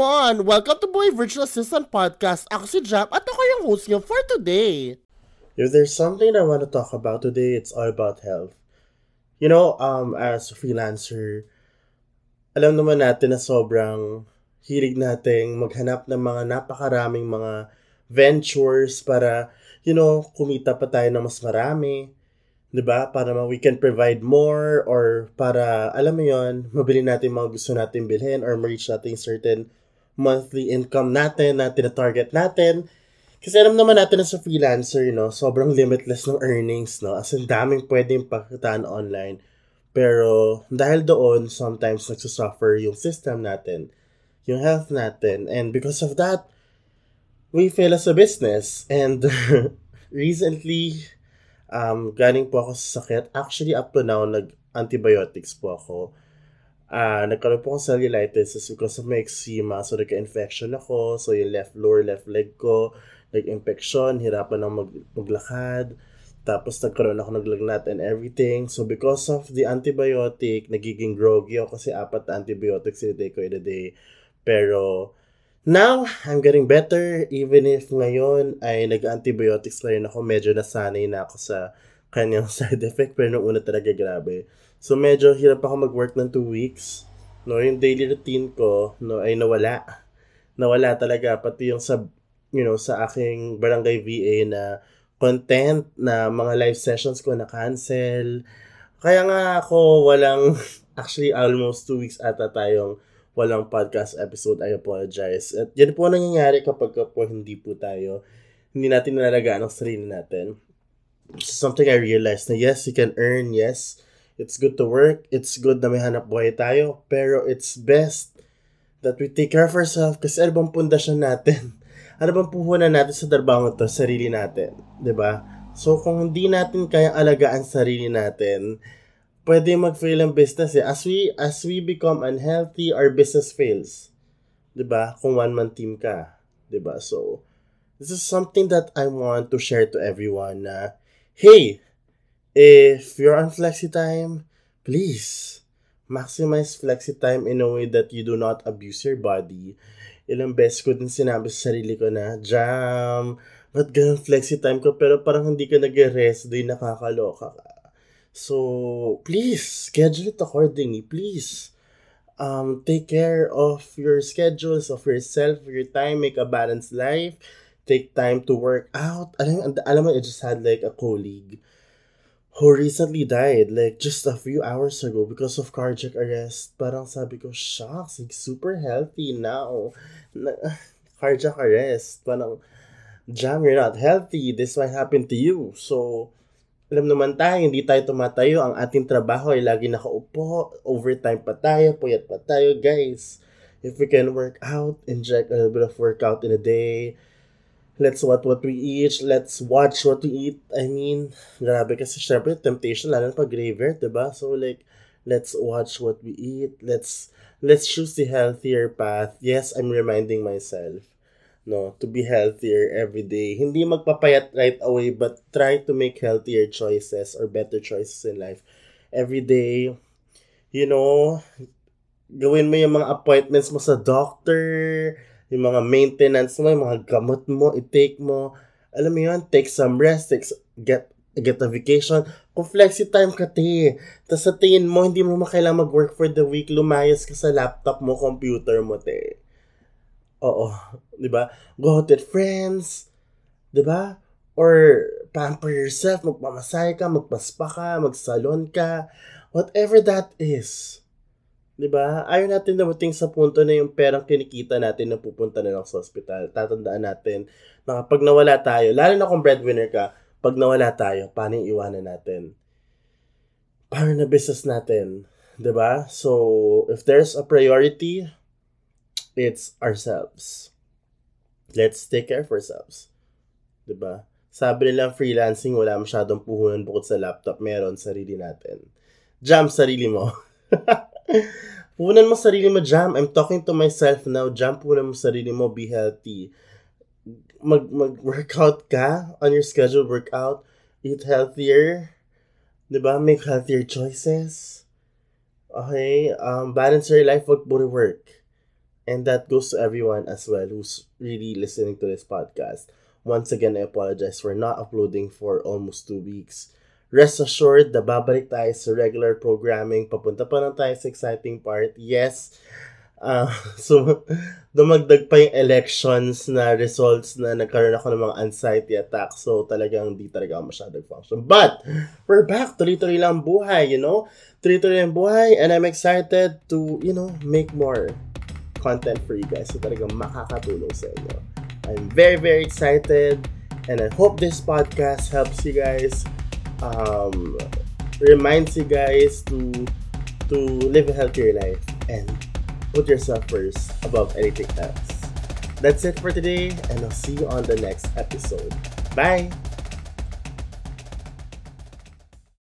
come on! Welcome to Boy Virtual Assistant Podcast. Ako si Jam at ako yung host niyo for today. If there's something I want to talk about today, it's all about health. You know, um, as a freelancer, alam naman natin na sobrang hilig nating maghanap ng mga napakaraming mga ventures para, you know, kumita pa tayo ng mas marami. 'di ba? Para ma- we can provide more or para alam mo 'yon, mabili natin mga gusto natin bilhin or ma-reach natin certain monthly income natin na tina-target natin. Kasi alam naman natin na sa freelancer, no, sobrang limitless ng earnings, no? As in, daming pwedeng pakitaan online. Pero dahil doon, sometimes nagsusuffer yung system natin, yung health natin. And because of that, we fail as a business. And recently, um, galing po ako sa sakit. Actually, up to now, nag-antibiotics po ako. Uh, nagkaroon po ako sa cellulitis because of my eczema. So, nagka-infection ako. So, yung left lower left leg ko, nag-infection, hirapan ng mag- maglakad. Tapos, nagkaroon ako naglagnat and everything. So, because of the antibiotic, nagiging groggy ako kasi apat na antibiotics sinitake ko in a day. Pero, Now, I'm getting better even if ngayon ay nag-antibiotics na rin ako. Medyo nasanay na ako sa kanyang side effect pero nung una talaga grabe. So medyo hirap ako mag-work ng 2 weeks. No, yung daily routine ko no ay nawala. Nawala talaga pati yung sa you know sa aking barangay VA na content na mga live sessions ko na cancel. Kaya nga ako walang actually almost 2 weeks ata tayong walang podcast episode, I apologize. At yan po nangyayari kapag po hindi po tayo, hindi natin nalalagaan ang sarili natin. Something I realized na yes, you can earn, yes, it's good to work, it's good na may hanap buhay tayo, pero it's best that we take care of ourselves kasi ano bang pundasyon natin? ano bang puhunan natin sa trabaho to? Sarili natin. ba diba? So, kung hindi natin kaya alagaan sarili natin, pwede mag-fail ang business eh. As we, as we become unhealthy, our business fails. ba? Kung one-man team ka. ba? So, this is something that I want to share to everyone na, hey, if you're on flexi time, please, maximize flexi time in a way that you do not abuse your body. Ilang beses ko din sinabi sa sarili ko na, Jam, ba't ganun flexi time ko pero parang hindi ka nag-rest, di nakakaloka ka. So please schedule it accordingly. Please um, take care of your schedules, of yourself, your time, make a balanced life. Take time to work out. Alam, alam mo, I just had like a colleague who recently died like just a few hours ago because of cardiac arrest. Parang sabi ko, shocks, like super healthy now. Cardiac arrest. Parang, Jam, you're not healthy. This might happen to you. So, alam naman tayo, hindi tayo tumatayo. Ang ating trabaho ay lagi nakaupo. Overtime pa tayo, puyat pa tayo, guys. If we can work out, inject a little bit of workout in a day. Let's what what we eat. Let's watch what we eat. I mean, grabe kasi syempre temptation lalo na pag graveyard, 'di ba? So like let's watch what we eat. Let's let's choose the healthier path. Yes, I'm reminding myself no, to be healthier every day. Hindi magpapayat right away, but try to make healthier choices or better choices in life every day. You know, gawin mo yung mga appointments mo sa doctor, yung mga maintenance mo, yung mga gamot mo, i-take mo. Alam mo yun, take some rest, take, get get a vacation. Kung flexi time ka, te. Tapos sa tingin mo, hindi mo makailangan mag-work for the week, lumayas ka sa laptop mo, computer mo, te. Oo, ba? Go out with friends, ba? Or pamper yourself, magpamasay ka, magpaspa ka, magsalon ka, whatever that is. 'Di ba? Ayaw natin dumating sa punto na yung perang kinikita natin na pupunta na lang sa ospital. Tatandaan natin na kapag nawala tayo, lalo na kung breadwinner ka, pag nawala tayo, paano yung iwanan natin? Paano na business natin? 'Di ba? So, if there's a priority, it's ourselves. Let's take care of ourselves. Diba? Sabi nila freelancing, wala masyadong puhunan bukod sa laptop. Meron, sarili natin. Jam, sarili mo. puhunan mo sarili mo, Jam. I'm talking to myself now. Jam, puhunan mo sarili mo. Be healthy. Mag, mag-workout ka on your schedule. Workout. Eat healthier. Diba? Make healthier choices. Okay? Um, balance your life. Wag puro work And that goes to everyone as well who's really listening to this podcast. Once again, I apologize for not uploading for almost two weeks. Rest assured, na babalik tayo sa regular programming. Papunta pa lang tayo sa exciting part. Yes, uh, so dumagdag pa yung elections na results na nagkaroon ako ng mga anxiety attacks. So talagang di talaga ako masyadong function. But, we're back. Tuloy-tuloy lang buhay, you know? Tuloy-tuloy lang buhay and I'm excited to, you know, make more content for you guys. So talagang makakatulong sa inyo. I'm very, very excited and I hope this podcast helps you guys um, reminds you guys to to live a healthier life and put yourself first above anything else. That's it for today, and I'll see you on the next episode. Bye!